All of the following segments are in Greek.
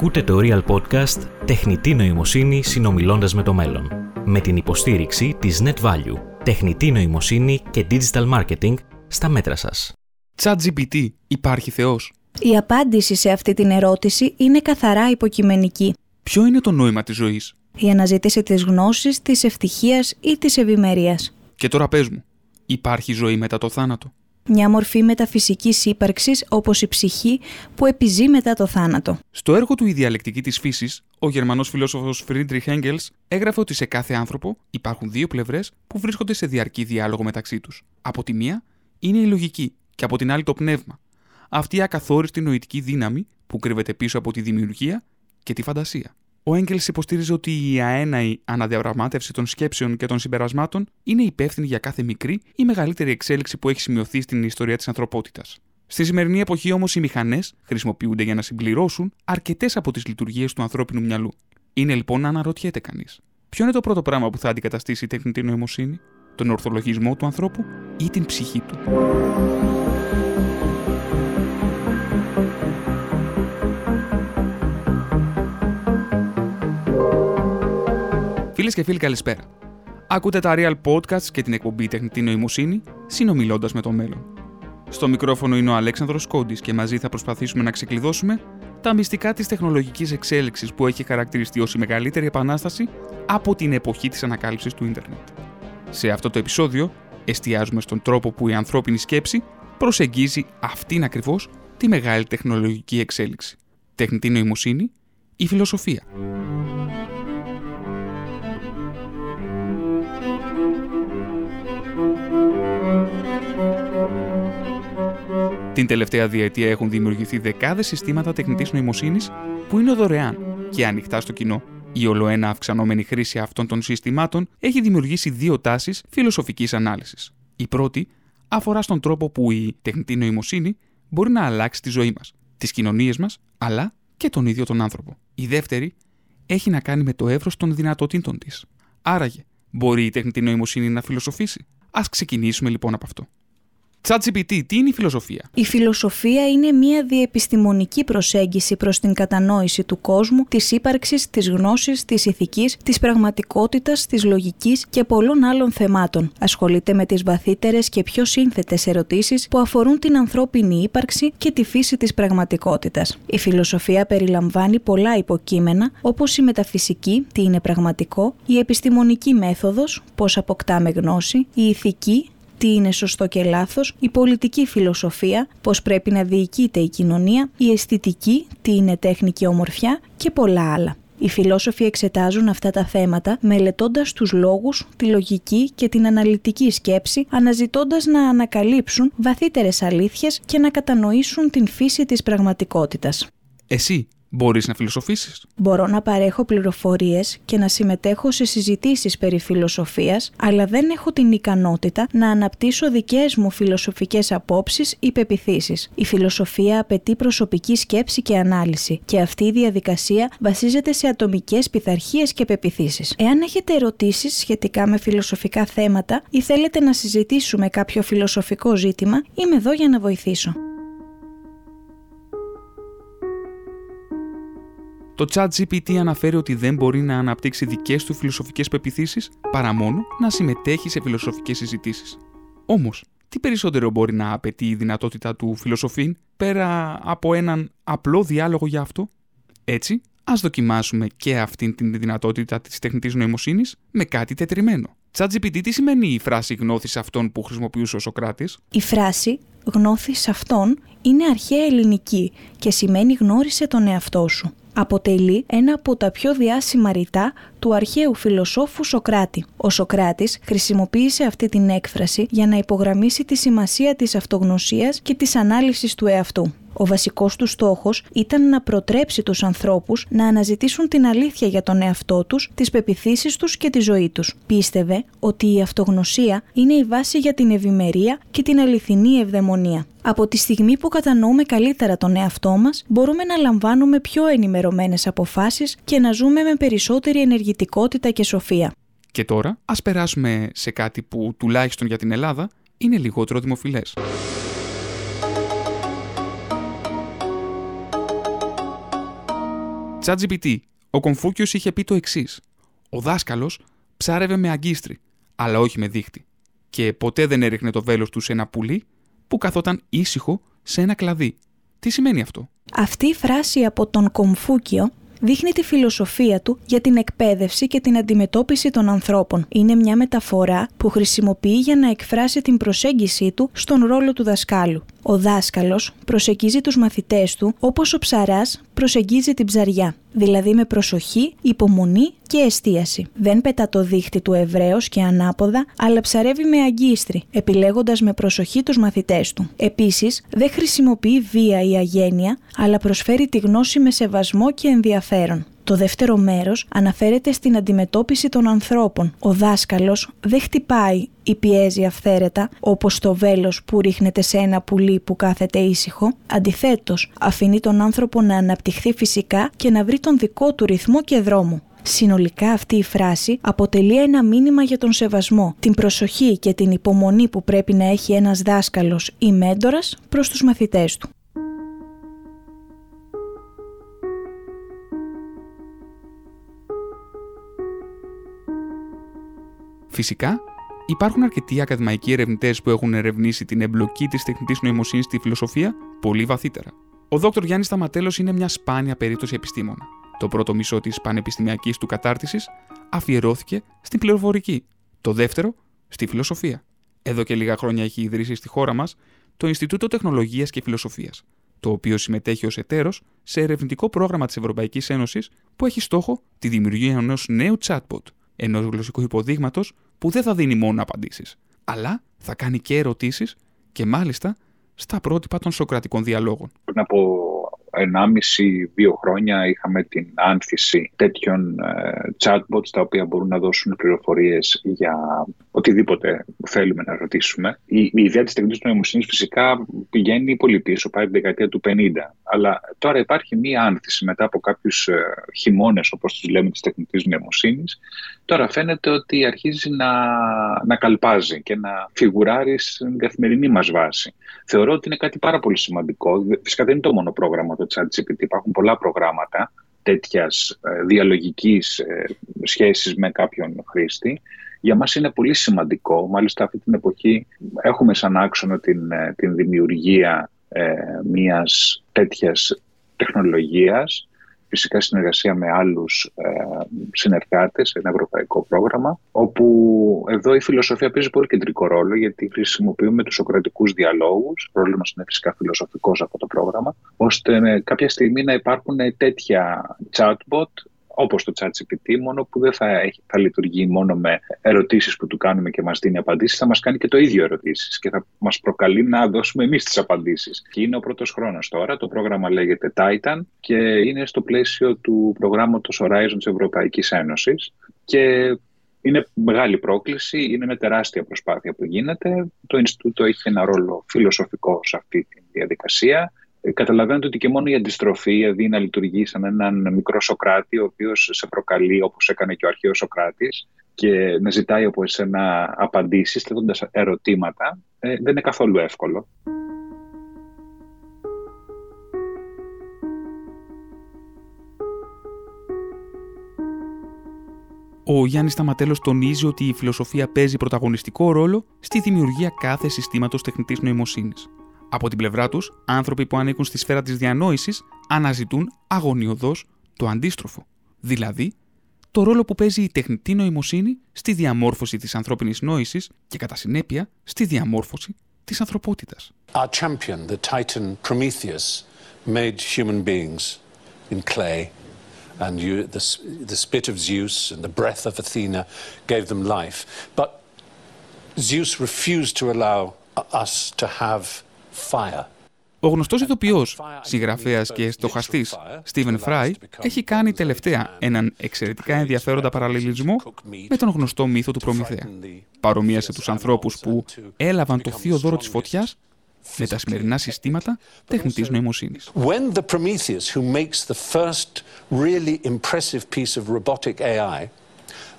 Ακούτε το Real Podcast «Τεχνητή νοημοσύνη συνομιλώντας με το μέλλον» με την υποστήριξη της NetValue, τεχνητή νοημοσύνη και digital marketing στα μέτρα σας. ChatGPT, υπάρχει Θεός; Η απάντηση σε αυτή την ερώτηση είναι καθαρά υποκειμενική. Ποιο είναι το νόημα της ζωής; Η αναζήτηση της γνώσης, της ευτυχίας ή της ευημερίας. Και τώρα πες μου, υπάρχει ζωή μετά το θάνατο; Μια μορφή μεταφυσικής ύπαρξης όπως η ψυχή που επιζεί μετά το θάνατο. Στο έργο του «Η διαλεκτική της φύσης», ο Γερμανός φιλόσοφος Friedrich Engels έγραφε ότι σε κάθε άνθρωπο υπάρχουν δύο πλευρές που βρίσκονται σε διαρκή διάλογο μεταξύ τους. Από τη μία είναι η λογική και από την άλλη το πνεύμα. Αυτή η ακαθόριστη νοητική δύναμη που κρύβεται πίσω από τη δημιουργία και τη φαντασία. Ο Έγκελς υποστήριζε ότι η αέναη αναδιαπραγμάτευση των σκέψεων και των συμπερασμάτων είναι υπεύθυνη για κάθε μικρή ή μεγαλύτερη εξέλιξη που έχει σημειωθεί στην ιστορία της ανθρωπότητας. Στη σημερινή εποχή όμως οι μηχανές χρησιμοποιούνται για να συμπληρώσουν αρκετές από τις λειτουργίες του ανθρώπινου μυαλού. Είναι λοιπόν να αναρωτιέται κανείς. Ποιο είναι το πρώτο πράγμα που θα αντικαταστήσει η τεχνητή νοημοσύνη, τον ορθολογισμό του ανθρώπου ή την ψυχή του; Φίλες και φίλοι, καλησπέρα. Ακούτε τα Real Podcasts και την εκπομπή Τεχνητή Νοημοσύνη, συνομιλώντας με το μέλλον. Στο μικρόφωνο είναι ο Αλέξανδρος Κόντης και μαζί θα προσπαθήσουμε να ξεκλειδώσουμε τα μυστικά της τεχνολογικής εξέλιξης που έχει χαρακτηριστεί ως η μεγαλύτερη επανάσταση από την εποχή της ανακάλυψης του ίντερνετ. Σε αυτό το επεισόδιο εστιάζουμε στον τρόπο που η ανθρώπινη σκέψη προσεγγίζει αυτήν ακριβώς τη μεγάλη τεχνολογική εξέλιξη. Τεχνητή νοημοσύνη, η φιλοσοφία. Την τελευταία διετία έχουν δημιουργηθεί δεκάδες συστήματα τεχνητής νοημοσύνης που είναι δωρεάν και ανοιχτά στο κοινό. Η ολοένα αυξανόμενη χρήση αυτών των συστημάτων έχει δημιουργήσει δύο τάσεις φιλοσοφικής ανάλυσης. Η πρώτη αφορά στον τρόπο που η τεχνητή νοημοσύνη μπορεί να αλλάξει τη ζωή μας, τις κοινωνίες μας, αλλά και τον ίδιο τον άνθρωπο. Η δεύτερη έχει να κάνει με το εύρος των δυνατοτήτων της. Άραγε, μπορεί η τεχνητή νοημοσύνη να φιλοσοφήσει; Α ξεκινήσουμε λοιπόν από αυτό. ChatGPT, τι είναι η φιλοσοφία; Η φιλοσοφία είναι μια διεπιστημονική προσέγγιση προς την κατανόηση του κόσμου, της ύπαρξης, της γνώσης, της ηθικής, της πραγματικότητας, της λογικής και πολλών άλλων θεμάτων. Ασχολείται με τις βαθύτερες και πιο σύνθετες ερωτήσεις που αφορούν την ανθρώπινη ύπαρξη και τη φύση της πραγματικότητας. Η φιλοσοφία περιλαμβάνει πολλά υποκείμενα, όπως η μεταφυσική, τι είναι πραγματικό, η επιστημονική μέθοδος, πώς αποκτάμε γνώση, η ηθική, τι είναι σωστό και λάθος, η πολιτική φιλοσοφία, πώς πρέπει να διοικείται η κοινωνία, η αισθητική, τι είναι τέχνη και ομορφιά και πολλά άλλα. Οι φιλόσοφοι εξετάζουν αυτά τα θέματα μελετώντας τους λόγους, τη λογική και την αναλυτική σκέψη, αναζητώντας να ανακαλύψουν βαθύτερες αλήθειες και να κατανοήσουν την φύση της πραγματικότητας. Εσύ Μπορείς να φιλοσοφήσεις. Μπορώ να παρέχω πληροφορίες και να συμμετέχω σε συζητήσεις περί φιλοσοφίας, αλλά δεν έχω την ικανότητα να αναπτύσσω δικές μου φιλοσοφικές απόψεις ή πεπιθήσεις. Η φιλοσοφία απαιτεί προσωπική σκέψη και ανάλυση και αυτή η διαδικασία βασίζεται σε ατομικές πειθαρχίες και πεπιθήσεις. Εάν έχετε ερωτήσεις σχετικά με φιλοσοφικά θέματα ή θέλετε να συζητήσουμε κάποιο φιλοσοφικό ζήτημα, είμαι εδώ για να βοηθήσω. Το ChatGPT αναφέρει ότι δεν μπορεί να αναπτύξει δικές του φιλοσοφικές πεπιθήσεις παρά μόνο να συμμετέχει σε φιλοσοφικές συζητήσεις. Όμως, τι περισσότερο μπορεί να απαιτεί η δυνατότητα του φιλοσοφήν πέρα από έναν απλό διάλογο για αυτό; Έτσι, ας δοκιμάσουμε και αυτήν την δυνατότητα της τεχνητής νοημοσύνης με κάτι τετριμένο. ChatGPT, τι σημαίνει η φράση γνώθη αυτών που χρησιμοποιούσε ο Σοκράτης. Η φράση γνώθη αυτών είναι αρχαία ελληνική και σημαίνει γνώρισε τον εαυτό σου αποτελεί ένα από τα πιο διάσημα ρητά του αρχαίου φιλοσόφου Σοκράτη. Ο Σοκράτης χρησιμοποίησε αυτή την έκφραση για να υπογραμμίσει τη σημασία της αυτογνωσίας και της ανάλυσης του εαυτού. Ο βασικός του στόχος ήταν να προτρέψει τους ανθρώπους να αναζητήσουν την αλήθεια για τον εαυτό τους, τις πεπιθήσεις τους και τη ζωή τους. Πίστευε ότι η αυτογνωσία είναι η βάση για την ευημερία και την αληθινή ευδαιμονία. Από τη στιγμή που κατανοούμε καλύτερα τον εαυτό μας, μπορούμε να λαμβάνουμε πιο ενημερωμένες αποφάσεις και να ζούμε με περισσότερη ενεργητικότητα και σοφία. Και τώρα, ας περάσουμε σε κάτι που τουλάχιστον για την Ελλάδα είναι λιγότερο δημοφιλές. ChatGPT, ο Κομφούκιος είχε πει το εξής. Ο δάσκαλος ψάρευε με αγκίστρι, αλλά όχι με δίχτυ. Και ποτέ δεν έριχνε το βέλος του σε ένα πουλί που καθόταν ήσυχο σε ένα κλαδί. Τι σημαίνει αυτό; Αυτή η φράση από τον Κομφούκιο δείχνει τη φιλοσοφία του για την εκπαίδευση και την αντιμετώπιση των ανθρώπων. Είναι μια μεταφορά που χρησιμοποιεί για να εκφράσει την προσέγγιση του στον ρόλο του δασκάλου. Ο δάσκαλος προσεγγίζει τους μαθητές του όπως ο ψαράς προσεγγίζει την ψαριά, δηλαδή με προσοχή, υπομονή και εστίαση. Δεν πετά το δίχτυ του Εβραίος και ανάποδα, αλλά ψαρεύει με αγκίστρι, επιλέγοντας με προσοχή τους μαθητές του. Επίσης, δεν χρησιμοποιεί βία ή αγένεια, αλλά προσφέρει τη γνώση με σεβασμό και ενδιαφέρον. Το δεύτερο μέρος αναφέρεται στην αντιμετώπιση των ανθρώπων. Ο δάσκαλος δεν χτυπάει ή πιέζει αυθαίρετα, όπως το βέλος που ρίχνεται σε ένα πουλί που κάθεται ήσυχο. Αντιθέτως, αφήνει τον άνθρωπο να αναπτυχθεί φυσικά και να βρει τον δικό του ρυθμό και δρόμο. Συνολικά αυτή η φράση αποτελεί ένα μήνυμα για τον σεβασμό, την προσοχή και την υπομονή που πρέπει να έχει ένας δάσκαλος ή μέντορας προς τους μαθητές του. Φυσικά, υπάρχουν αρκετοί ακαδημαϊκοί ερευνητές που έχουν ερευνήσει την εμπλοκή της τεχνητής νοημοσύνης στη φιλοσοφία πολύ βαθύτερα. Ο Δ. Γιάννης Σταματέλος είναι μια σπάνια περίπτωση επιστήμονα. Το πρώτο μισό της πανεπιστημιακής του κατάρτισης αφιερώθηκε στην πληροφορική. Το δεύτερο στη φιλοσοφία. Εδώ και λίγα χρόνια έχει ιδρύσει στη χώρα μας το Ινστιτούτο Τεχνολογίας και Φιλοσοφίας, το οποίο συμμετέχει ως εταίρος σε ερευνητικό πρόγραμμα της Ευρωπαϊκής Ένωσης που έχει στόχο τη δημιουργία ενός νέου chatbot, ενός γλωσσικού υποδείγματος που δεν θα δίνει μόνο απαντήσεις, αλλά θα κάνει και ερωτήσεις και μάλιστα στα πρότυπα των σοκρατικών διαλόγων. Πριν από 1,5-2 χρόνια είχαμε την άνθηση τέτοιων ε, chatbots τα οποία μπορούν να δώσουν πληροφορίες για οτιδήποτε θέλουμε να ρωτήσουμε. Η, η ιδέα της τεχνητής νοημοσύνης φυσικά πηγαίνει πολύ πίσω, πάει τη δεκαετία του 50. Αλλά τώρα υπάρχει μία άνθηση μετά από κάποιους ε, χειμώνες, όπως τους λέμε, της τεχνητής νοημοσύνης. Τώρα φαίνεται ότι αρχίζει να, να καλπάζει και να φιγουράρει στην καθημερινή μας βάση. Θεωρώ ότι είναι κάτι πάρα πολύ σημαντικό. Φυσικά δεν είναι το μόνο πρόγραμμα το ChatGPT. Υπάρχουν πολλά προγράμματα τέτοιας ε, διαλογικής ε, σχέσης με κάποιον χρήστη. Για μας είναι πολύ σημαντικό, μάλιστα αυτή την εποχή έχουμε σαν άξονα την, ε, την δημιουργία ε, μιας τέτοιας τεχνολογίας φυσικά συνεργασία με άλλους ε, συνεργάτες σε ένα ευρωπαϊκό πρόγραμμα, όπου εδώ η φιλοσοφία παίζει πολύ κεντρικό ρόλο, γιατί χρησιμοποιούμε τους σοκρατικούς διαλόγους, ο ρόλος μας είναι φυσικά φιλοσοφικός αυτό το πρόγραμμα, ώστε κάποια στιγμή να υπάρχουν τέτοια chatbot όπως το ChatGPT, μόνο που δεν θα, έχει, θα λειτουργεί μόνο με ερωτήσεις που του κάνουμε και μας δίνει απαντήσεις, θα μας κάνει και το ίδιο ερωτήσεις και θα μας προκαλεί να δώσουμε εμείς τις απαντήσεις. Και είναι ο πρώτος χρόνος τώρα, το πρόγραμμα λέγεται Titan και είναι στο πλαίσιο του προγράμματος Horizon της Ευρωπαϊκής Ένωσης και είναι μεγάλη πρόκληση, είναι μια τεράστια προσπάθεια που γίνεται. Το Ινστιτούτο έχει ένα ρόλο φιλοσοφικό σε αυτή τη διαδικασία. Ε, καταλαβαίνετε ότι και μόνο η αντιστροφή, δηλαδή να λειτουργεί σαν έναν μικρό Σοκράτη, ο οποίος σε προκαλεί όπως έκανε και ο αρχαίος Σοκράτης, και να ζητάει από εσένα απαντήσεις, θέτοντας ερωτήματα, ε, δεν είναι καθόλου εύκολο. Ο Γιάννης Σταματέλος τονίζει ότι η φιλοσοφία παίζει πρωταγωνιστικό ρόλο στη δημιουργία κάθε συστήματος τεχνητής νοημοσύνης. Από την πλευρά τους, άνθρωποι που ανήκουν στη σφαίρα της διανόησης αναζητούν αγωνιωδώς το αντίστροφο. Δηλαδή, το ρόλο που παίζει η τεχνητή νοημοσύνη στη διαμόρφωση της ανθρώπινης νόησης και κατά συνέπεια στη διαμόρφωση της ανθρωπότητας. Our champion, the Titan Prometheus, made human beings in clay and you, the, the spit of Zeus and the breath of Athena gave them life. But Zeus refused to allow us to have ο γνωστός ηθοποιός, συγγραφέας και στοχαστής Στίβεν Φράι έχει κάνει τελευταία έναν εξαιρετικά ενδιαφέροντα παραλληλισμό με τον γνωστό μύθο του Προμηθέα. Παρομοίασε τους ανθρώπους που έλαβαν το θείο δώρο της φωτιάς με τα σημερινά συστήματα τεχνητής νοημοσύνης. When the Prometheus who makes the first really impressive piece of robotic AI,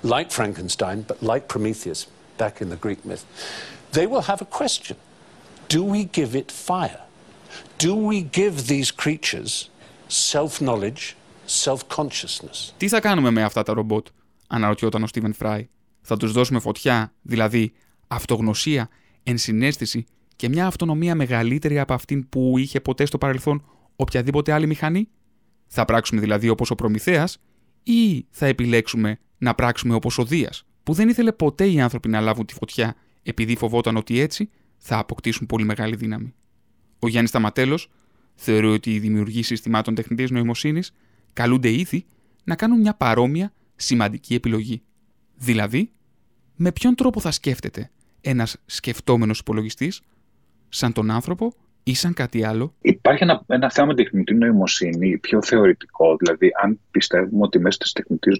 like Frankenstein, but like Prometheus back in the Greek myth, they will have a question. Do we give it fire? Do we give these creatures self knowledge, self-consciousness; Τι θα κάνουμε με αυτά τα ρομπότ, αναρωτιόταν ο Στίβεν Φράι. Θα τους δώσουμε φωτιά, δηλαδή αυτογνωσία, ενσυναίσθηση και μια αυτονομία μεγαλύτερη από αυτήν που είχε ποτέ στο παρελθόν οποιαδήποτε άλλη μηχανή; Θα πράξουμε δηλαδή όπως ο Προμηθέας ή θα επιλέξουμε να πράξουμε όπως ο Δίας, που δεν ήθελε ποτέ οι άνθρωποι να λάβουν τη φωτιά επειδή φοβόταν ότι έτσι θα αποκτήσουν πολύ μεγάλη δύναμη. Ο Γιάννης Σταματέλο θεωρεί ότι οι δημιουργοί συστημάτων τεχνητής νοημοσύνης καλούνται ήδη να κάνουν μια παρόμοια σημαντική επιλογή. Δηλαδή, με ποιον τρόπο θα σκέφτεται ένας σκεφτόμενος υπολογιστής, σαν τον άνθρωπο ή σαν κάτι άλλο; Υπάρχει ένα, ένα θέμα τεχνητή νοημοσύνη πιο θεωρητικό, δηλαδή αν πιστεύουμε ότι μέσω της τεχνητής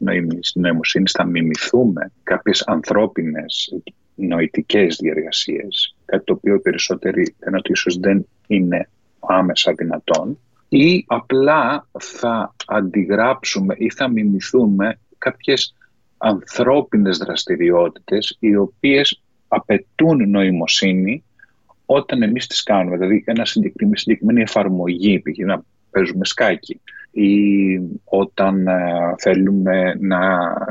νοημοσύνης θα μιμηθούμε κάποιες ανθρώπινες νοητικές διεργασίες, κάτι το οποίο περισσότεροι δεν ότι ίσως δεν είναι άμεσα δυνατόν, ή απλά θα αντιγράψουμε ή θα μιμηθούμε κάποιες ανθρώπινες δραστηριότητες οι οποίες απαιτούν νοημοσύνη όταν εμείς τις κάνουμε. Δηλαδή ένα συγκεκριμένη, συγκεκριμένη εφαρμογή, π.χ. να παίζουμε σκάκι ή όταν ε, θέλουμε να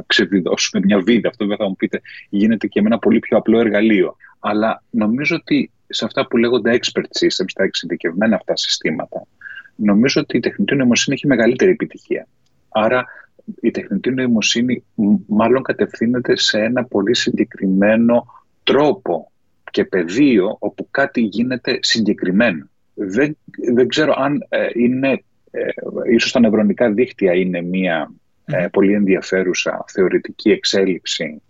ξεβιδώσουμε μια βίδα. Αυτό βέβαια θα μου πείτε γίνεται και με ένα πολύ πιο απλό εργαλείο. Αλλά νομίζω ότι σε αυτά που λέγονται expert systems, τα εξειδικευμένα αυτά συστήματα, νομίζω ότι η τεχνητή νοημοσύνη έχει μεγαλύτερη επιτυχία. Άρα η τεχνητή νοημοσύνη μάλλον κατευθύνεται σε ένα πολύ συγκεκριμένο τρόπο και πεδίο όπου κάτι γίνεται συγκεκριμένο. Δεν, δεν ξέρω αν ε, είναι ε, ίσως τα νευρονικά δίκτυα είναι μια ε, πολύ ενδιαφέρουσα θεωρητική εξέλιξη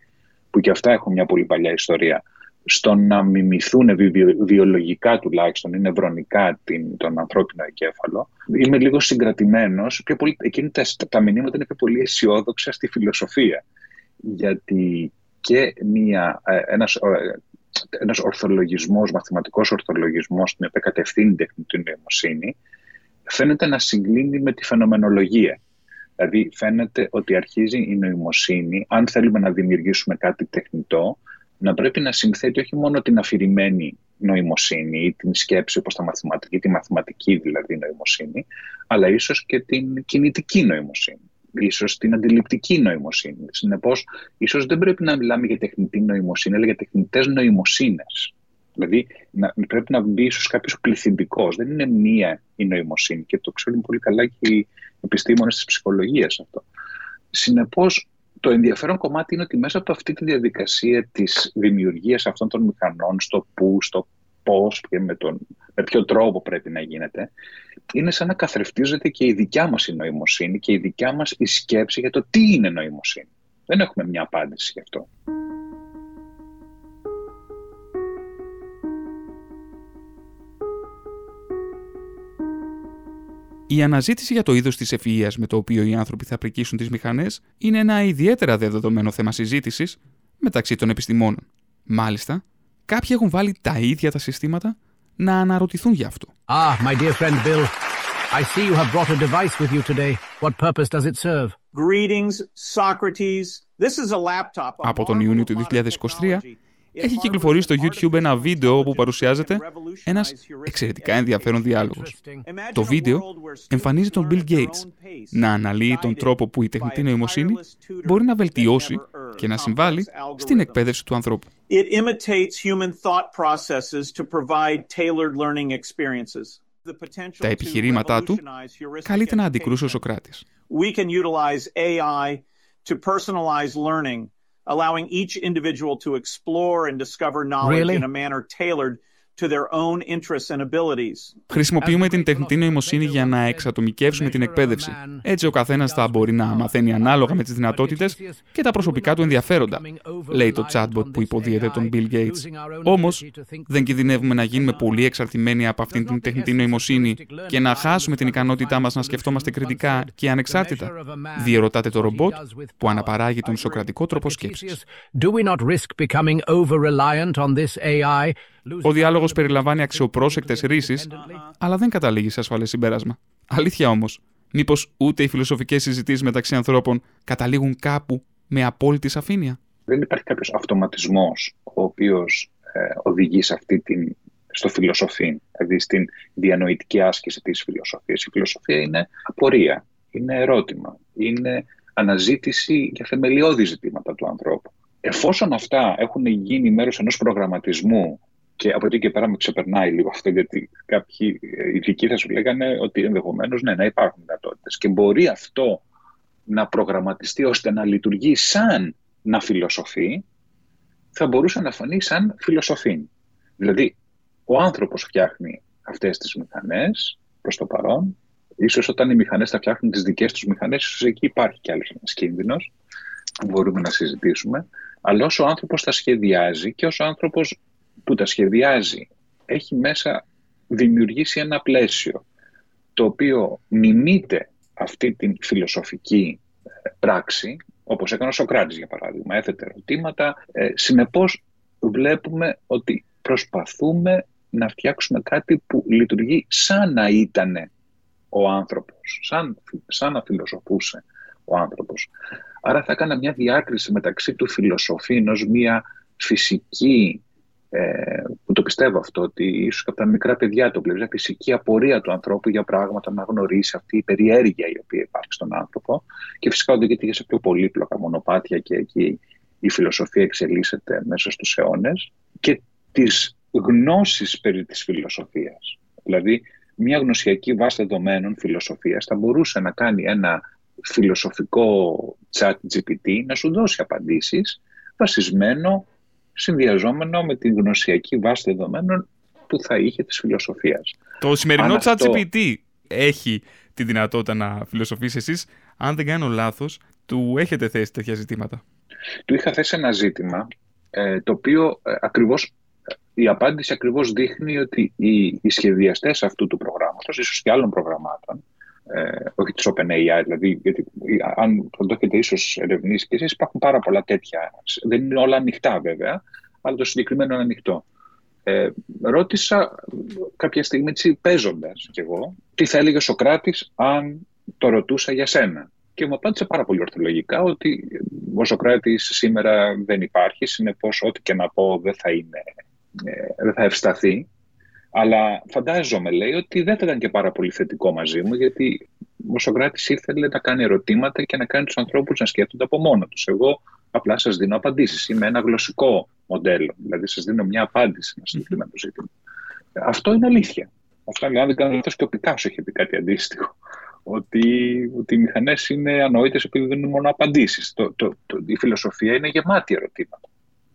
που και αυτά έχουν μια πολύ παλιά ιστορία στο να μιμηθούν βιολογικά τουλάχιστον ή νευρονικά την, τον ανθρώπινο εγκέφαλο. Είμαι λίγο συγκρατημένος. Πιο πολύ, εκείνη τα, τα μηνύματα είναι πιο πολύ αισιόδοξα στη φιλοσοφία. Γιατί και μια, ε, ένας, ε, ένας ορθολογισμός, μαθηματικός ορθολογισμός, την οποία κατευθύνει τεχνητή νοημοσύνη, φαίνεται να συγκλίνει με τη φαινομενολογία. Δηλαδή φαίνεται ότι αρχίζει η νοημοσύνη, αν θέλουμε να δημιουργήσουμε κάτι τεχνητό, να πρέπει να συνθέτει όχι μόνο την αφηρημένη νοημοσύνη ή την σκέψη όπως τα μαθηματική, τη μαθηματική δηλαδή νοημοσύνη, αλλά ίσως και την κινητική νοημοσύνη, ίσως την αντιληπτική νοημοσύνη. Συνεπώς, ίσως δεν πρέπει να μιλάμε για τεχνητή νοημοσύνη, αλλά για τεχνητές νοημοσύνες. Δηλαδή να, πρέπει να μπει ίσως κάποιος πληθυντικός. Δεν είναι μία η νοημοσύνη και το ξέρουν πολύ καλά και οι επιστήμονες της ψυχολογίας αυτό. Συνεπώς, το ενδιαφέρον κομμάτι είναι ότι μέσα από αυτή τη διαδικασία της δημιουργίας αυτών των μηχανών, στο πού, στο πώς και με, τον, με ποιο τρόπο πρέπει να γίνεται, είναι σαν να καθρεφτίζεται και η δικιά μας η νοημοσύνη και η δικιά μας η σκέψη για το τι είναι νοημοσύνη. Δεν έχουμε μια απάντηση γι' αυτό. Η αναζήτηση για το είδος της ευφυα με το οποίο οι άνθρωποι θα πρικήσουν τις μηχανές είναι ένα ιδιαίτερα δεδομένο θέμα συζήτησης μεταξύ των επιστημόνων. Μάλιστα, κάποιοι έχουν βάλει τα ίδια τα συστήματα να αναρωτηθούν γι' αυτό. Ah, my dear friend Bill, I see you have brought a device with you today. What purpose does it serve? Greetings, Socrates. This is a laptop. Από τον Ιούνιο του 2023 έχει κυκλοφορήσει στο YouTube ένα βίντεο όπου παρουσιάζεται ένας εξαιρετικά ενδιαφέρον διάλογος. Το βίντεο εμφανίζει τον Bill Gates να αναλύει τον τρόπο που η τεχνητή νοημοσύνη μπορεί να βελτιώσει και να συμβάλλει στην εκπαίδευση του ανθρώπου. Τα επιχειρήματά του καλείται να αντικρούσε ο Σοκράτης. We can utilize AI to personalize learning allowing each individual to explore and discover knowledge really? in a manner tailored to their own interests and abilities. Χρησιμοποιούμε την τεχνητή νοημοσύνη για να εξατομικεύσουμε την εκπαίδευση. Έτσι ο καθένας θα μπορεί να μαθαίνει ανάλογα με τις δυνατότητες και τα προσωπικά του ενδιαφέροντα, λέει το chatbot που υποδίεται τον Bill Gates. Όμως, δεν κινδυνεύουμε να γίνουμε πολύ εξαρτημένοι από αυτήν την τεχνητή νοημοσύνη και να χάσουμε την ικανότητά μας να σκεφτόμαστε κριτικά και ανεξάρτητα. Διερωτάται το ρομπότ που αναπαράγει τον σοκρατικό τρόπο σκέψης. Ο διάλογος περιλαμβάνει αξιοπρόσεκτες ρήσεις, αλλά δεν καταλήγει σε ασφαλές συμπέρασμα. Αλήθεια όμως, μήπως ούτε οι φιλοσοφικές συζητήσεις μεταξύ ανθρώπων καταλήγουν κάπου με απόλυτη σαφήνεια; Δεν υπάρχει κάποιος αυτοματισμός ο οποίος ε, οδηγεί σε αυτή την, στο φιλοσοφή, δηλαδή στην διανοητική άσκηση της φιλοσοφίας. Η φιλοσοφία είναι απορία. είναι ερώτημα, είναι αναζήτηση για θεμελιώδη ζητήματα του ανθρώπου. Εφόσον αυτά έχουν γίνει μέρος ενός προγραμματισμού και από εκεί και πέρα με ξεπερνάει λίγο αυτό, γιατί κάποιοι ειδικοί θα σου λέγανε ότι ενδεχομένως ναι, να υπάρχουν δυνατότητες. Και μπορεί αυτό να προγραμματιστεί ώστε να λειτουργεί σαν να φιλοσοφεί, θα μπορούσε να φανεί σαν φιλοσοφή. Δηλαδή, ο άνθρωπος φτιάχνει αυτές τις μηχανές προς το παρόν. Ίσως όταν οι μηχανές θα φτιάχνουν τις δικές τους μηχανές, ίσως εκεί υπάρχει κι άλλος ένας κίνδυνος μπορούμε να συζητήσουμε. Αλλά όσο ο άνθρωπος τα σχεδιάζει και όσο ο άνθρωπος που τα σχεδιάζει έχει μέσα δημιουργήσει ένα πλαίσιο το οποίο μιμείται αυτή την φιλοσοφική ε, πράξη, όπως έκανε ο Σοκράτης για παράδειγμα, έθετε ερωτήματα. Ε, συνεπώς βλέπουμε ότι προσπαθούμε να φτιάξουμε κάτι που λειτουργεί σαν να ήταν ο άνθρωπος, σαν, σαν να φιλοσοφούσε ο άνθρωπος. Άρα θα έκανα μια διάκριση μεταξύ του φιλοσοφήν ως μια φυσική, ε, που το πιστεύω αυτό, ότι ίσως από τα μικρά παιδιά το βλέπεις, φυσική απορία του ανθρώπου για πράγματα να γνωρίσει αυτή η περιέργεια η οποία υπάρχει στον άνθρωπο και φυσικά οδηγείται σε πιο πολύπλοκα μονοπάτια και εκεί η φιλοσοφία εξελίσσεται μέσα στους αιώνες και τις γνώσεις περί της φιλοσοφίας. Δηλαδή, μια γνωσιακή βάση δεδομένων φιλοσοφίας θα μπορούσε να κάνει ένα φιλοσοφικό chat GPT να σου δώσει απαντήσεις βασισμένο, συνδυαζόμενο με την γνωσιακή βάση δεδομένων που θα είχε της φιλοσοφίας. Το σημερινό chat GPT έχει τη δυνατότητα να φιλοσοφήσει εσείς. Αν δεν κάνω λάθος, του έχετε θέσει τέτοια ζητήματα; Του είχα θέσει ένα ζήτημα, ε, το οποίο ε, ακριβώς η απάντηση ακριβώς δείχνει ότι οι, οι σχεδιαστές αυτού του προγράμματος, ίσως και άλλων προγραμμάτων, ε, όχι της OpenAI, δηλαδή, γιατί αν το έχετε ίσως ερευνήσει και εσείς, υπάρχουν πάρα πολλά τέτοια. Δεν είναι όλα ανοιχτά βέβαια, αλλά το συγκεκριμένο είναι ανοιχτό. Ε, ρώτησα κάποια στιγμή έτσι παίζοντας κι εγώ, τι θα έλεγε ο Σοκράτης αν το ρωτούσα για σένα. Και μου απάντησε πάρα πολύ ορθολογικά ότι ο Σοκράτης σήμερα δεν υπάρχει, συνεπώς ό,τι και να πω δεν θα είναι ε, δεν θα ευσταθεί. Αλλά φαντάζομαι, λέει, ότι δεν θα ήταν και πάρα πολύ θετικό μαζί μου, γιατί ο Σοκράτης ήθελε να κάνει ερωτήματα και να κάνει τους ανθρώπους να σκέφτονται από μόνο τους. Εγώ απλά σας δίνω απαντήσεις. Είμαι ένα γλωσσικό μοντέλο. Δηλαδή σας δίνω μια απάντηση ένα συγκεκριμένο ζήτημα. Αυτό είναι αλήθεια. Αυτό είναι, αν δεν κάνω λάθος, και ο Πικάσο είχε πει κάτι αντίστοιχο. Ότι, ότι οι μηχανές είναι ανόητε επειδή δίνουν μόνο απαντήσεις. Το, το, το, η φιλοσοφία είναι γεμάτη ερωτήματα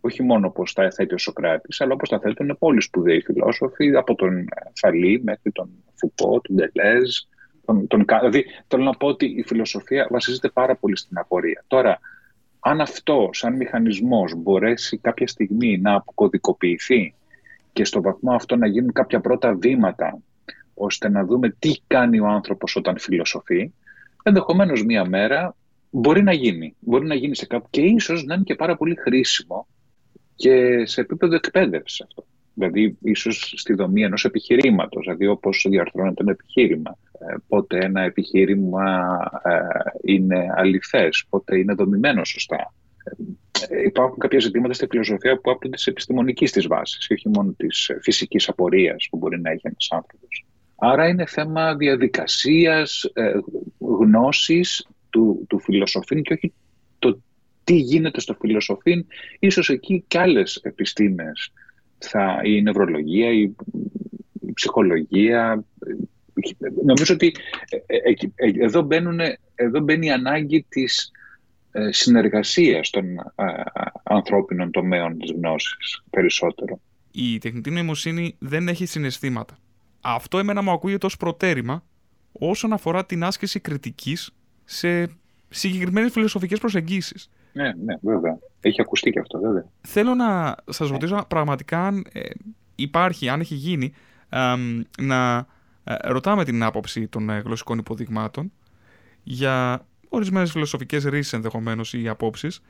όχι μόνο πώ τα θέτει ο Σοκράτης, αλλά όπως τα θέτουν όλοι σπουδαίοι φιλόσοφοι, από τον Φαλή μέχρι τον Φουκώ, τον Τελέζ. Τον, τον, δηλαδή, θέλω να πω ότι η φιλοσοφία βασίζεται πάρα πολύ στην απορία. Τώρα, αν αυτό σαν μηχανισμός μπορέσει κάποια στιγμή να αποκωδικοποιηθεί και στο βαθμό αυτό να γίνουν κάποια πρώτα βήματα ώστε να δούμε τι κάνει ο άνθρωπος όταν φιλοσοφεί, ενδεχομένως μία μέρα μπορεί να γίνει. Μπορεί να γίνει σε κάποιο και ίσως να είναι και πάρα πολύ χρήσιμο και σε επίπεδο εκπαίδευσης αυτό. Δηλαδή, ίσως στη δομή ενός επιχειρήματος, δηλαδή όπως διαρθρώνεται ένα επιχείρημα. Ε, πότε ένα επιχείρημα ε, είναι αληθές, πότε είναι δομημένο σωστά. Ε, υπάρχουν κάποια ζητήματα στη φιλοσοφία που άπτονται της επιστημονικής της βάσης, όχι μόνο της φυσικής απορίας που μπορεί να έχει ένας άνθρωπος. Άρα είναι θέμα διαδικασίας, γνώσης του, του φιλοσοφήν και όχι το τι γίνεται στο φιλοσοφήν, ίσως εκεί και άλλες επιστήμες, θα, η νευρολογία, η, η ψυχολογία. Νομίζω ότι ε, ε, ε, εδώ, μπαίνουν, εδώ μπαίνει η ανάγκη της συνεργασίας των ανθρώπινων τομέων της γνώσης περισσότερο. Η τεχνητή νοημοσύνη δεν έχει συναισθήματα. Αυτό εμένα μου ακούγεται ως προτέρημα όσον αφορά την άσκηση κριτικής σε συγκεκριμένες φιλοσοφικές προσεγγίσεις. Ναι, ναι, βέβαια. Έχει ακουστεί και αυτό, βέβαια. Θέλω να σας ρωτήσω πραγματικά αν ε, υπάρχει, αν έχει γίνει, να ε, ρωτάμε την άποψη των ε, γλωσσικών υποδειγμάτων για ορισμένες φιλοσοφικές ρίσεις ενδεχομένως ή απόψεις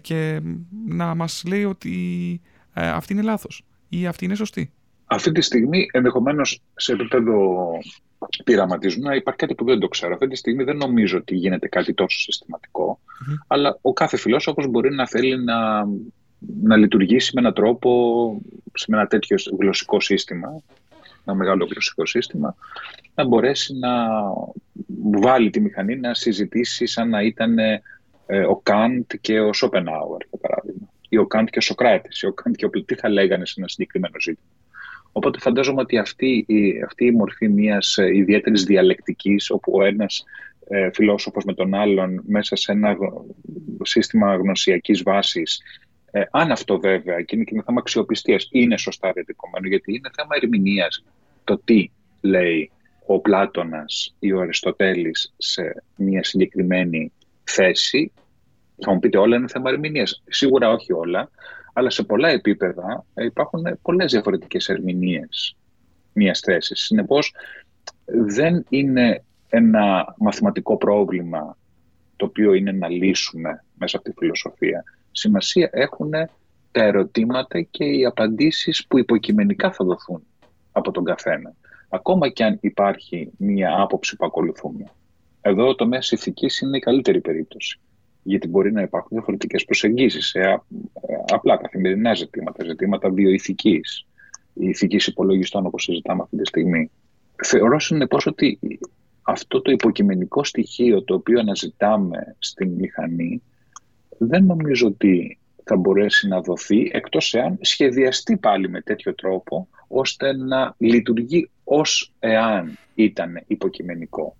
και να μας λέει ότι αυτή είναι λάθος ή αυτή είναι σωστή. Αυτή τη στιγμή ενδεχομένως σε επίπεδο πειραματίζουν, να υπάρχει κάτι που δεν το ξέρω. Αυτή τη στιγμή δεν νομίζω ότι γίνεται κάτι τόσο αλλά ο κάθε φιλόσοφος μπορεί να θέλει να, να λειτουργήσει με έναν τρόπο, σε ένα τέτοιο γλωσσικό σύστημα, ένα μεγάλο γλωσσικό σύστημα, να μπορέσει να, βάλει τη μηχανή να συζητήσει σαν να ήταν ε, ο Καντ και ο Σόπενάουερ, για παράδειγμα. Ή ο Καντ και ο Σοκράτης, ή ο Καντ και ο τι θα λέγανε σε ένα συγκεκριμένο ζήτημα. Οπότε φαντάζομαι ότι αυτή, η, αυτή η μορφή μιας ε, ιδιαίτερης διαλεκτικής, όπου ο ένας ε, φιλόσοφος με τον άλλον μέσα σε ένα σύστημα γνωσιακής βάσης, ε, αν αυτό βέβαια, και είναι και ένα θέμα αξιοπιστίας, είναι σωστά διατυπωμένο, γιατί είναι θέμα ερμηνείας το τι λέει ο Πλάτωνας ή ο Αριστοτέλης σε μια συγκεκριμένη θέση. Θα μου πείτε όλα είναι θέμα ερμηνείας. Σίγουρα όχι όλα, αλλά σε πολλά επίπεδα υπάρχουν πολλές διαφορετικές ερμηνείες μιας θέσης. Συνεπώς, δεν είναι ένα μαθηματικό πρόβλημα το οποίο είναι να λύσουμε μέσα από τη φιλοσοφία. Σημασία έχουν τα ερωτήματα και οι απαντήσεις που υποκειμενικά θα δοθούν από τον καθένα. Ακόμα και αν υπάρχει μία άποψη που ακολουθούμε. Εδώ το τομέα ηθικής είναι η καλύτερη περίπτωση. Γιατί μπορεί να υπάρχουν διαφορετικές προσεγγίσεις σε απλά καθημερινά ζητήματα, ζητήματα βιοειθική, ηθική υπολογιστών όπως συζητάμε αυτή τη στιγμή. Θεωρώ συνεπώς ότι αυτό το υποκειμενικό στοιχείο το οποίο αναζητάμε στην μηχανή δεν νομίζω ότι θα μπορέσει να δοθεί εκτός εάν σχεδιαστεί πάλι με τέτοιο τρόπο ώστε να λειτουργεί ως εάν ήταν υποκειμενικό.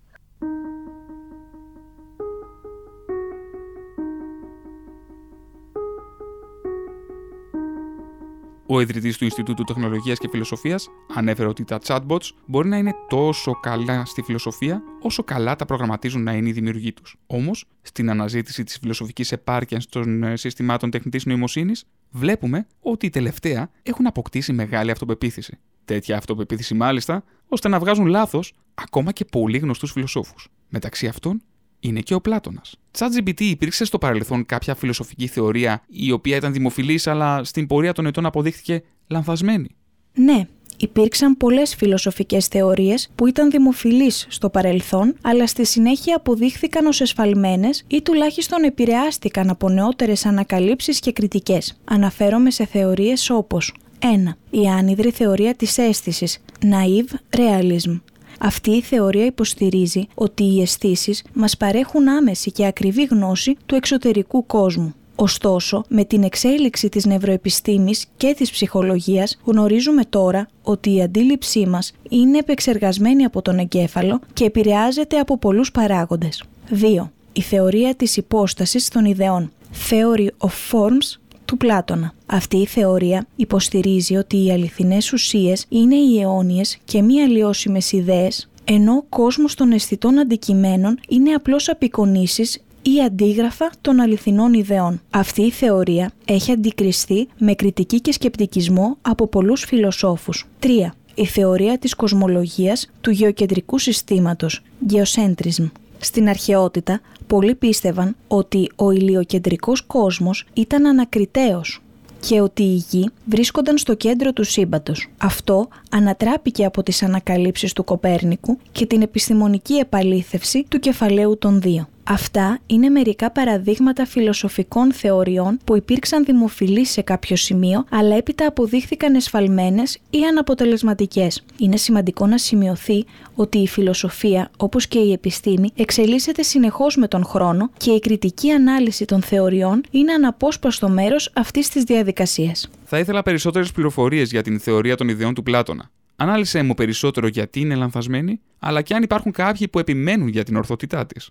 Ο ιδρυτής του Ινστιτούτου Τεχνολογίας και Φιλοσοφίας ανέφερε ότι τα chatbots μπορεί να είναι τόσο καλά στη φιλοσοφία όσο καλά τα προγραμματίζουν να είναι οι δημιουργοί τους. Όμως, στην αναζήτηση της φιλοσοφικής επάρκειας των ε, συστημάτων τεχνητής νοημοσύνης, βλέπουμε ότι οι τελευταία έχουν αποκτήσει μεγάλη αυτοπεποίθηση. Τέτοια αυτοπεποίθηση, μάλιστα, ώστε να βγάζουν λάθος ακόμα και πολύ γνωστούς φιλοσόφους. Μεταξύ αυτών είναι και ο Πλάτονα. ChatGPT υπήρξε στο παρελθόν κάποια φιλοσοφική θεωρία η οποία ήταν δημοφιλής, αλλά στην πορεία των ετών αποδείχθηκε λανθασμένη. Ναι, υπήρξαν πολλές φιλοσοφικές θεωρίες που ήταν δημοφιλείς στο παρελθόν, αλλά στη συνέχεια αποδείχθηκαν ως εσφαλμένες ή τουλάχιστον επηρεάστηκαν από νεότερες ανακαλύψεις και κριτικές. Αναφέρομαι σε θεωρίες όπως 1. Η άνυδρη θεωρία της αίσθησης, naive realism. Αυτή η θεωρία υποστηρίζει ότι οι αισθήσεις μας παρέχουν άμεση και ακριβή γνώση του εξωτερικού κόσμου. Ωστόσο, με την εξέλιξη της νευροεπιστήμης και της ψυχολογίας γνωρίζουμε τώρα ότι η αντίληψή μας είναι επεξεργασμένη από τον εγκέφαλο και επηρεάζεται από πολλούς παράγοντες. 2. Η θεωρία της υπόστασης των ιδεών. Theory of Forms του Πλάτωνα. Αυτή η θεωρία υποστηρίζει ότι οι αληθινές ουσίες είναι οι αιώνιες και μη αλλοιώσιμες ιδέες, ενώ ο κόσμος των αισθητών αντικειμένων είναι απλώς απεικονίσεις ή αντίγραφα των αληθινών ιδεών. Αυτή η θεωρία έχει αντικριστεί με κριτική και σκεπτικισμό από πολλούς φιλοσόφους. 3. Η θεωρία της κοσμολογίας του γεωκεντρικού συστήματος, geocentrism. Στην αρχαιότητα, πολλοί πίστευαν ότι ο ηλιοκεντρικός κόσμος ήταν ανακριτέος και ότι οι γη βρίσκονταν στο κέντρο του σύμπαντος. Αυτό ανατράπηκε από τις ανακαλύψεις του Κοπέρνικου και την επιστημονική επαλήθευση του κεφαλαίου των δύο. Αυτά είναι μερικά παραδείγματα φιλοσοφικών θεωριών που υπήρξαν δημοφιλείς σε κάποιο σημείο, αλλά έπειτα αποδείχθηκαν εσφαλμένες ή αναποτελεσματικές. Είναι σημαντικό να σημειωθεί ότι η φιλοσοφία, όπως και η επιστήμη, εξελίσσεται συνεχώς με τον χρόνο και η κριτική ανάλυση των θεωριών είναι αναπόσπαστο μέρος αυτής της διαδικασίας. Θα ήθελα περισσότερες πληροφορίες για την θεωρία των ιδεών του Πλάτωνα. Ανάλυσε μου περισσότερο γιατί είναι λανθασμένη, αλλά και αν υπάρχουν κάποιοι που επιμένουν για την ορθότητά της.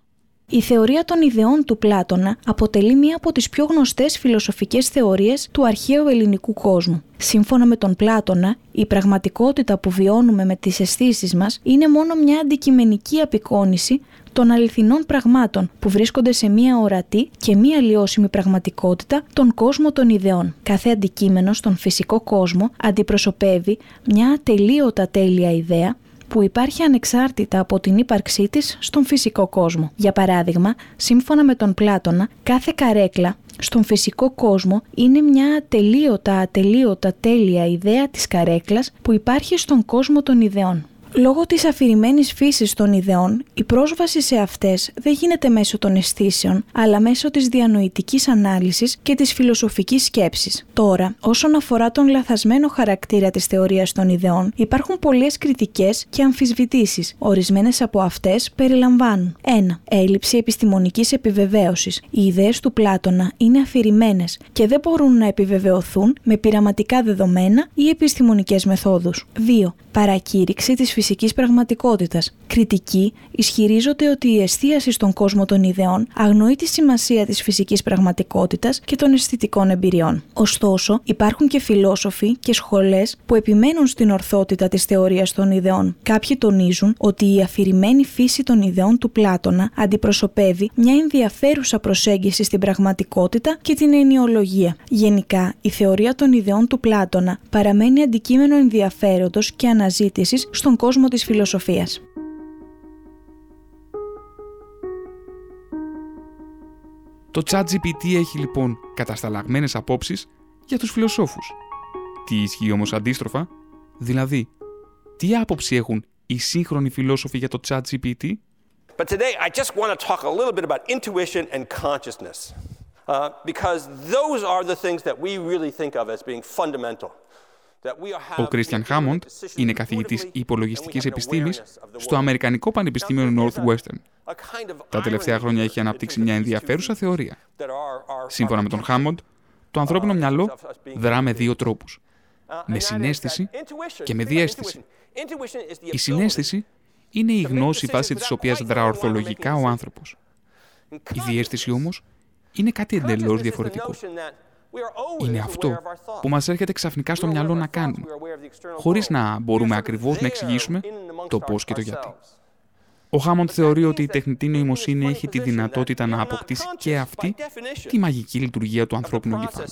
Η θεωρία των ιδεών του Πλάτωνα αποτελεί μία από τις πιο γνωστές φιλοσοφικές θεωρίες του αρχαίου ελληνικού κόσμου. Σύμφωνα με τον Πλάτωνα, η πραγματικότητα που βιώνουμε με τις αισθήσεις μας είναι μόνο μια αντικειμενική απεικόνηση των αληθινών πραγμάτων που βρίσκονται σε μία ορατή και μία λιώσιμη πραγματικότητα τον κόσμο των ιδεών. Κάθε αντικείμενο στον φυσικό κόσμο αντιπροσωπεύει μια ατελείωτα τέλεια ιδέα που υπάρχει ανεξάρτητα από την ύπαρξή της στον φυσικό κόσμο. Για παράδειγμα, σύμφωνα με τον Πλάτωνα, κάθε καρέκλα στον φυσικό κόσμο είναι μια ατελείωτα ατελείωτα τέλεια ιδέα της καρέκλας που υπάρχει στον κόσμο των ιδεών. Λόγω της αφηρημένης φύσης των ιδεών, η πρόσβαση σε αυτές δεν γίνεται μέσω των αισθήσεων, αλλά μέσω της διανοητικής ανάλυσης και της φιλοσοφικής σκέψης. Τώρα, όσον αφορά τον λαθασμένο χαρακτήρα της θεωρίας των ιδεών, υπάρχουν πολλές κριτικές και αμφισβητήσεις. Ορισμένες από αυτές περιλαμβάνουν 1. Έλλειψη επιστημονικής επιβεβαίωσης. Οι ιδέες του Πλάτωνα είναι αφηρημένες και δεν μπορούν να επιβεβαιωθούν με πειραματικά δεδομένα ή επιστημονικές μεθόδους. 2. Παρακήρυξη της φυσικής πραγματικότητας. Κριτικοί ισχυρίζονται ότι η εστίαση στον κόσμο των ιδεών αγνοεί τη σημασία της φυσικής πραγματικότητας και των αισθητικών εμπειριών. Ωστόσο, υπάρχουν και φιλόσοφοι και σχολές που επιμένουν στην ορθότητα της θεωρίας των ιδεών. Κάποιοι τονίζουν ότι η αφηρημένη φύση των ιδεών του Πλάτωνα αντιπροσωπεύει μια ενδιαφέρουσα προσέγγιση στην πραγματικότητα και την ενιολογία. Γενικά, η θεωρία των ιδεών του Πλάτωνα παραμένει αντικείμενο ενδιαφέροντος και αναζήτησης στον κόσμο της φιλοσοφίας. Το ChatGPT έχει λοιπόν κατασταλαγμένες απόψεις για τους φιλοσόφους. Τι ισχύει όμως αντίστροφα, δηλαδή, τι άποψη έχουν οι σύγχρονοι φιλόσοφοι για το ChatGPT? But today I just want to talk a little bit about intuition and consciousness. Uh, because those are the things that we really think of as being fundamental. Ο Κρίστιαν Χάμοντ είναι καθηγητής υπολογιστικής επιστήμης στο Αμερικανικό Πανεπιστήμιο Northwestern. Τα τελευταία χρόνια έχει αναπτύξει μια ενδιαφέρουσα θεωρία. Σύμφωνα με τον Χάμοντ, το ανθρώπινο μυαλό δρά με δύο τρόπους. Με συνέστηση και με διέστηση. Η συνέστηση είναι η γνώση βάσει της οποίας δρά ορθολογικά ο άνθρωπος. Η διέστηση όμως είναι κάτι εντελώς διαφορετικό. Είναι αυτό που μας έρχεται ξαφνικά στο μυαλό να κάνουμε, χωρίς να μπορούμε ακριβώς να εξηγήσουμε το πώς και το γιατί. Ο Χάμοντ θεωρεί ότι η τεχνητή νοημοσύνη έχει τη δυνατότητα να αποκτήσει και αυτή τη μαγική λειτουργία του ανθρώπινου εγκεφάλου,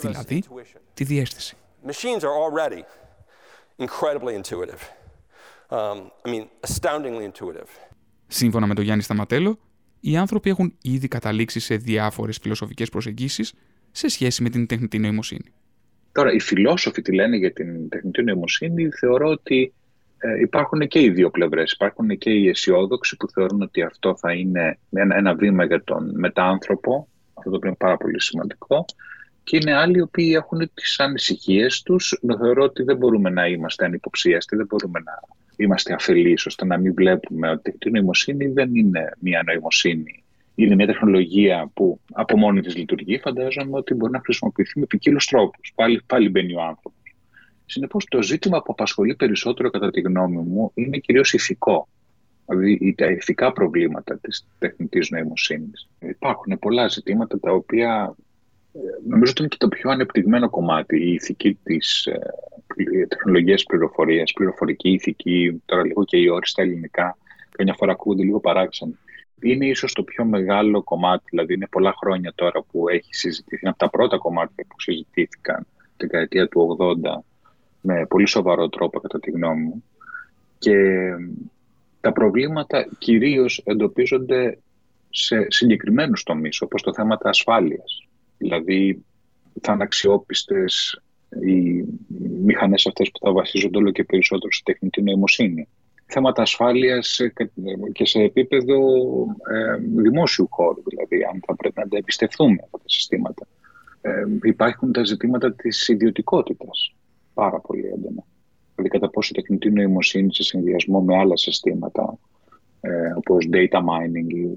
δηλαδή τη διέστηση. Σύμφωνα με τον Γιάννη Σταματέλο, οι άνθρωποι έχουν ήδη καταλήξει σε διάφορες φιλοσοφικές προσεγγίσεις σε σχέση με την τεχνητή νοημοσύνη. Τώρα, οι φιλόσοφοι τι λένε για την τεχνητή νοημοσύνη, θεωρώ ότι ε, υπάρχουν και οι δύο πλευρές. Υπάρχουν και οι αισιόδοξοι που θεωρούν ότι αυτό θα είναι ένα, ένα βήμα για τον μετάνθρωπο, αυτό το οποίο είναι πάρα πολύ σημαντικό, και είναι άλλοι οι οποίοι έχουν τις ανησυχίες τους. Θεωρώ ότι δεν μπορούμε να είμαστε ανυποψίαστοι, δεν μπορούμε να είμαστε αφελείς, ώστε να μην βλέπουμε ότι η τεχνητή νοημοσύνη δεν είναι μια νοημοσύνη είναι μια τεχνολογία που από μόνη της λειτουργεί, φαντάζομαι ότι μπορεί να χρησιμοποιηθεί με ποικίλους τρόπους. Πάλι, πάλι μπαίνει ο άνθρωπος. Συνεπώς, το ζήτημα που απασχολεί περισσότερο, κατά τη γνώμη μου, είναι κυρίως ηθικό. Δηλαδή, τα ηθικά προβλήματα της τεχνητής νοημοσύνης. Υπάρχουν πολλά ζητήματα τα οποία ε, νομίζω ότι είναι και το πιο ανεπτυγμένο κομμάτι, η ηθική της ε, τεχνολογίας πληροφορίας, πληροφορική ηθική, τώρα λίγο και οι όροι στα ελληνικά, καμιά φορά ακούγονται λίγο παράξενοι είναι ίσως το πιο μεγάλο κομμάτι, δηλαδή είναι πολλά χρόνια τώρα που έχει συζητηθεί, είναι από τα πρώτα κομμάτια που συζητήθηκαν την δεκαετία του 80 με πολύ σοβαρό τρόπο κατά τη γνώμη μου και τα προβλήματα κυρίως εντοπίζονται σε συγκεκριμένους τομείς όπως το θέμα της ασφάλειας. Δηλαδή θα είναι αξιόπιστες οι μηχανές αυτές που θα βασίζονται όλο και περισσότερο στη τεχνητή νοημοσύνη θέματα ασφάλειας και σε επίπεδο ε, δημόσιου χώρου, δηλαδή αν θα πρέπει να τα εμπιστευτούμε αυτά τα συστήματα. Ε, υπάρχουν τα ζητήματα της ιδιωτικότητας, πάρα πολύ έντονα. Δηλαδή κατά πόσο η τεχνητή νοημοσύνη σε συνδυασμό με άλλα συστήματα, ε, όπως data mining,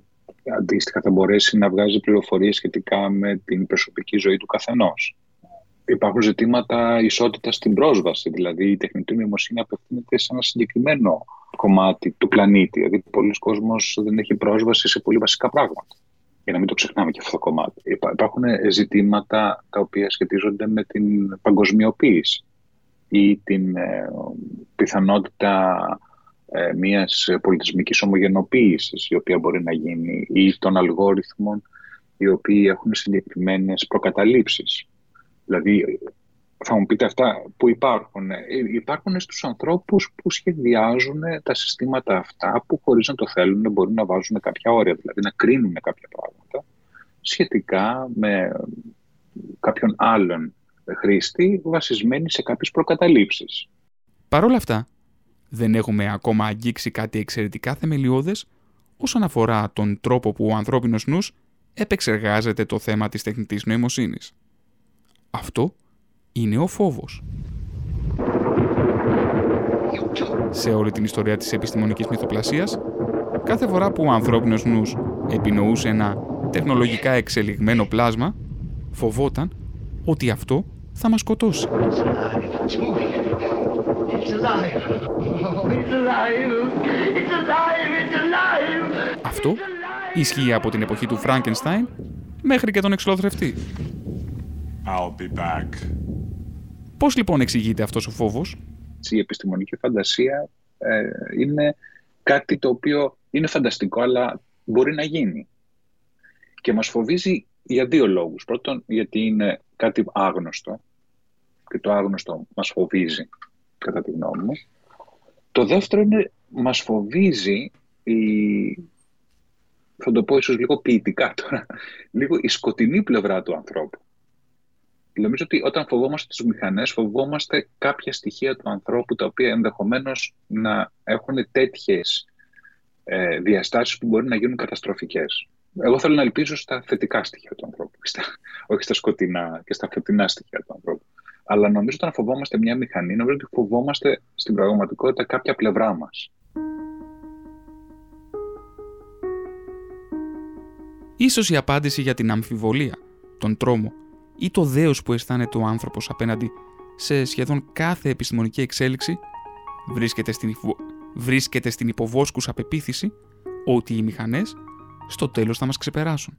αντίστοιχα θα μπορέσει να βγάζει πληροφορίες σχετικά με την προσωπική ζωή του καθενός. Υπάρχουν ζητήματα ισότητας στην πρόσβαση, δηλαδή η τεχνητή νοημοσύνη απευθύνεται σε ένα συγκεκριμένο κομμάτι του πλανήτη. Δηλαδή, πολλοί κόσμος δεν έχει πρόσβαση σε πολύ βασικά πράγματα. Για να μην το ξεχνάμε και αυτό το κομμάτι. Υπάρχουν ζητήματα τα οποία σχετίζονται με την παγκοσμιοποίηση ή την ε, πιθανότητα ε, μιας πολιτισμικής ομογενοποίησης η οποία μπορεί να γίνει ή των αλγόριθμων οι οποίοι έχουν συγκεκριμένες προκαταλήψεις. Δηλαδή θα μου πείτε αυτά που υπάρχουν. Ε, υπάρχουν στους ανθρώπους που σχεδιάζουν τα συστήματα αυτά που χωρίς να το θέλουν μπορούν να βάζουν κάποια όρια, δηλαδή να κρίνουν κάποια πράγματα σχετικά με κάποιον άλλον χρήστη βασισμένοι σε κάποιες προκαταλήψεις. Παρ' όλα αυτά, δεν έχουμε ακόμα αγγίξει κάτι εξαιρετικά θεμελιώδες όσον αφορά τον τρόπο που ο ανθρώπινος νους επεξεργάζεται το θέμα της τεχνητής νοημοσύνης. Αυτό είναι ο φόβος. Σε όλη την ιστορία της επιστημονικής μυθοπλασίας, κάθε φορά που ο ανθρώπινος νους επινοούσε ένα τεχνολογικά εξελιγμένο πλάσμα, φοβόταν ότι αυτό θα μας σκοτώσει. Αυτό ισχύει από την εποχή του Φράγκενστάιν μέχρι και τον εξολοθρευτή. I'll be back. Πώς λοιπόν εξηγείται αυτός ο φόβος; Η επιστημονική φαντασία ε, είναι κάτι το οποίο είναι φανταστικό αλλά μπορεί να γίνει. Και μας φοβίζει για δύο λόγους. Πρώτον, γιατί είναι κάτι άγνωστο και το άγνωστο μας φοβίζει, κατά τη γνώμη μου. Το δεύτερο είναι, μας φοβίζει η, θα το πω ίσως λίγο ποιητικά τώρα, λίγο η σκοτεινή πλευρά του ανθρώπου. Νομίζω ότι όταν φοβόμαστε τις μηχανές, φοβόμαστε κάποια στοιχεία του ανθρώπου, τα οποία ενδεχομένως να έχουν τέτοιες ε, διαστάσεις που μπορεί να γίνουν καταστροφικές. Εγώ θέλω να ελπίζω στα θετικά στοιχεία του ανθρώπου, όχι στα σκοτεινά και στα φωτεινά στοιχεία του ανθρώπου. Αλλά νομίζω όταν φοβόμαστε μια μηχανή, νομίζω ότι φοβόμαστε στην πραγματικότητα κάποια πλευρά μας. Ίσως η απάντηση για την αμφιβολία, τον τρόμο ή το δέος που αισθάνεται ο άνθρωπος απέναντι σε σχεδόν κάθε επιστημονική εξέλιξη βρίσκεται στην, υφο... βρίσκεται στην υποβόσκουσα πεποίθηση ότι οι μηχανές στο τέλος θα μας ξεπεράσουν.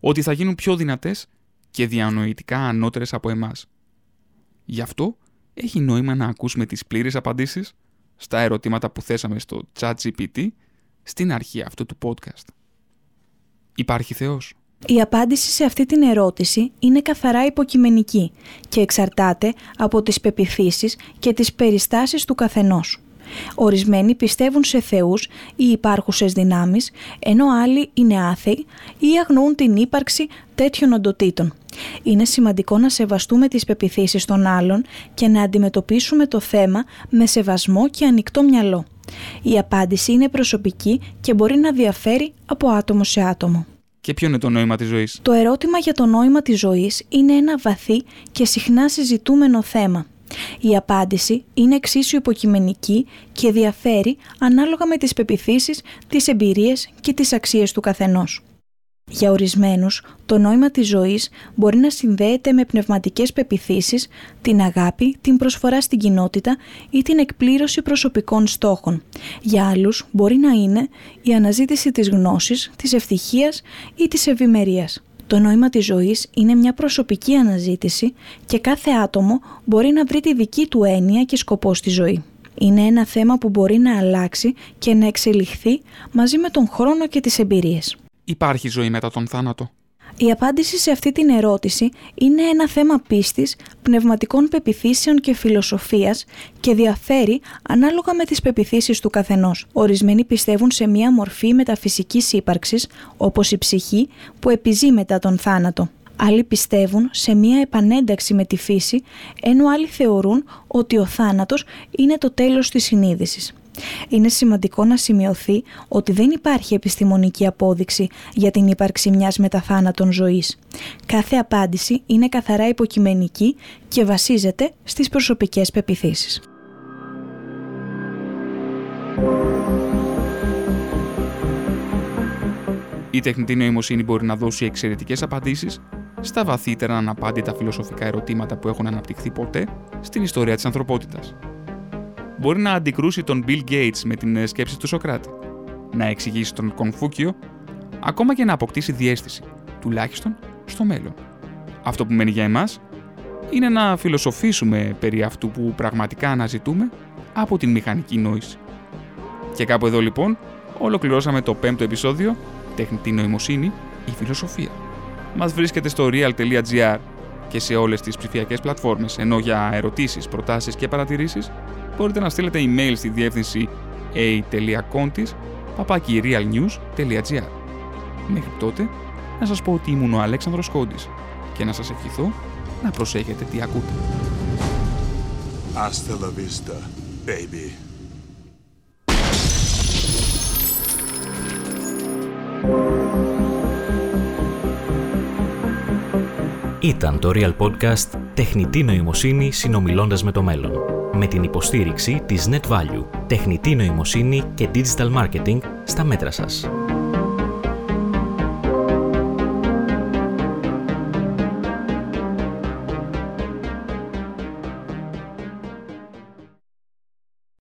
Ότι θα γίνουν πιο δυνατές και διανοητικά ανώτερες από εμάς. Γι' αυτό έχει νόημα να ακούσουμε τις πλήρες απαντήσεις στα ερωτήματα που θέσαμε στο ChatGPT στην αρχή αυτού του podcast. Υπάρχει Θεός. Η απάντηση σε αυτή την ερώτηση είναι καθαρά υποκειμενική και εξαρτάται από τις πεπιθήσεις και τις περιστάσεις του καθενός. Ορισμένοι πιστεύουν σε θεούς ή υπάρχουσες δυνάμεις, ενώ άλλοι είναι άθεοι ή αγνοούν την ύπαρξη τέτοιων οντοτήτων. Είναι σημαντικό να σεβαστούμε τις πεπιθήσεις των άλλων και να αντιμετωπίσουμε το θέμα με σεβασμό και ανοιχτό μυαλό. Η απάντηση είναι προσωπική και μπορεί να διαφέρει από άτομο σε άτομο. Και ποιο είναι το νόημα της ζωής; Το ερώτημα για το νόημα της ζωής είναι ένα βαθύ και συχνά συζητούμενο θέμα. Η απάντηση είναι εξίσου υποκειμενική και διαφέρει ανάλογα με τις πεπιθήσεις, τις εμπειρίες και τις αξίες του καθενός. Για ορισμένους, το νόημα της ζωής μπορεί να συνδέεται με πνευματικές πεπιθήσεις, την αγάπη, την προσφορά στην κοινότητα ή την εκπλήρωση προσωπικών στόχων. Για άλλους μπορεί να είναι η αναζήτηση της γνώσης, της ευτυχίας ή της ευημερίας. Το νόημα της ζωής είναι μια προσωπική αναζήτηση και κάθε άτομο μπορεί να βρει τη δική του έννοια και σκοπό στη ζωή. Είναι ένα θέμα που μπορεί να αλλάξει και να εξελιχθεί μαζί με τον χρόνο και τις εμπειρίες. Υπάρχει ζωή μετά τον θάνατο; Η απάντηση σε αυτή την ερώτηση είναι ένα θέμα πίστης, πνευματικών πεπιθήσεων και φιλοσοφίας και διαφέρει ανάλογα με τις πεπιθήσεις του καθενός. Ορισμένοι πιστεύουν σε μία μορφή μεταφυσικής ύπαρξης, όπως η ψυχή, που επιζεί μετά τον θάνατο. Άλλοι πιστεύουν σε μία επανένταξη με τη φύση, ενώ άλλοι θεωρούν ότι ο θάνατος είναι το τέλος της συνείδησης. Είναι σημαντικό να σημειωθεί ότι δεν υπάρχει επιστημονική απόδειξη για την ύπαρξη μιας μεταθάνατον ζωής. Κάθε απάντηση είναι καθαρά υποκειμενική και βασίζεται στις προσωπικές πεπιθήσεις. Η τεχνητή νοημοσύνη μπορεί να δώσει εξαιρετικές απαντήσεις στα βαθύτερα αναπάντητα φιλοσοφικά ερωτήματα που έχουν αναπτυχθεί ποτέ στην ιστορία της ανθρωπότητας μπορεί να αντικρούσει τον Bill Gates με την ε, σκέψη του Σοκράτη, να εξηγήσει τον Κονφούκιο, ακόμα και να αποκτήσει διέστηση, τουλάχιστον στο μέλλον. Αυτό που μένει για εμάς είναι να φιλοσοφήσουμε περί αυτού που πραγματικά αναζητούμε από την μηχανική νόηση. Και κάπου εδώ λοιπόν ολοκληρώσαμε το πέμπτο επεισόδιο «Τεχνητή νοημοσύνη, η φιλοσοφία». Μας βρίσκεται στο real.gr και σε όλες τις ψηφιακές πλατφόρμες, ενώ για ερωτήσεις, προτάσεις και παρατηρήσεις μπορείτε να στείλετε email στη διεύθυνση a.contis Μέχρι τότε, να σας πω ότι ήμουν ο Αλέξανδρος Κόντης και να σας ευχηθώ να προσέχετε τι ακούτε. Hasta la vista, baby. Ήταν το Real Podcast «Τεχνητή νοημοσύνη συνομιλώντας με το μέλλον» με την υποστήριξη της NetValue, τεχνητή νοημοσύνη και digital marketing στα μέτρα σας.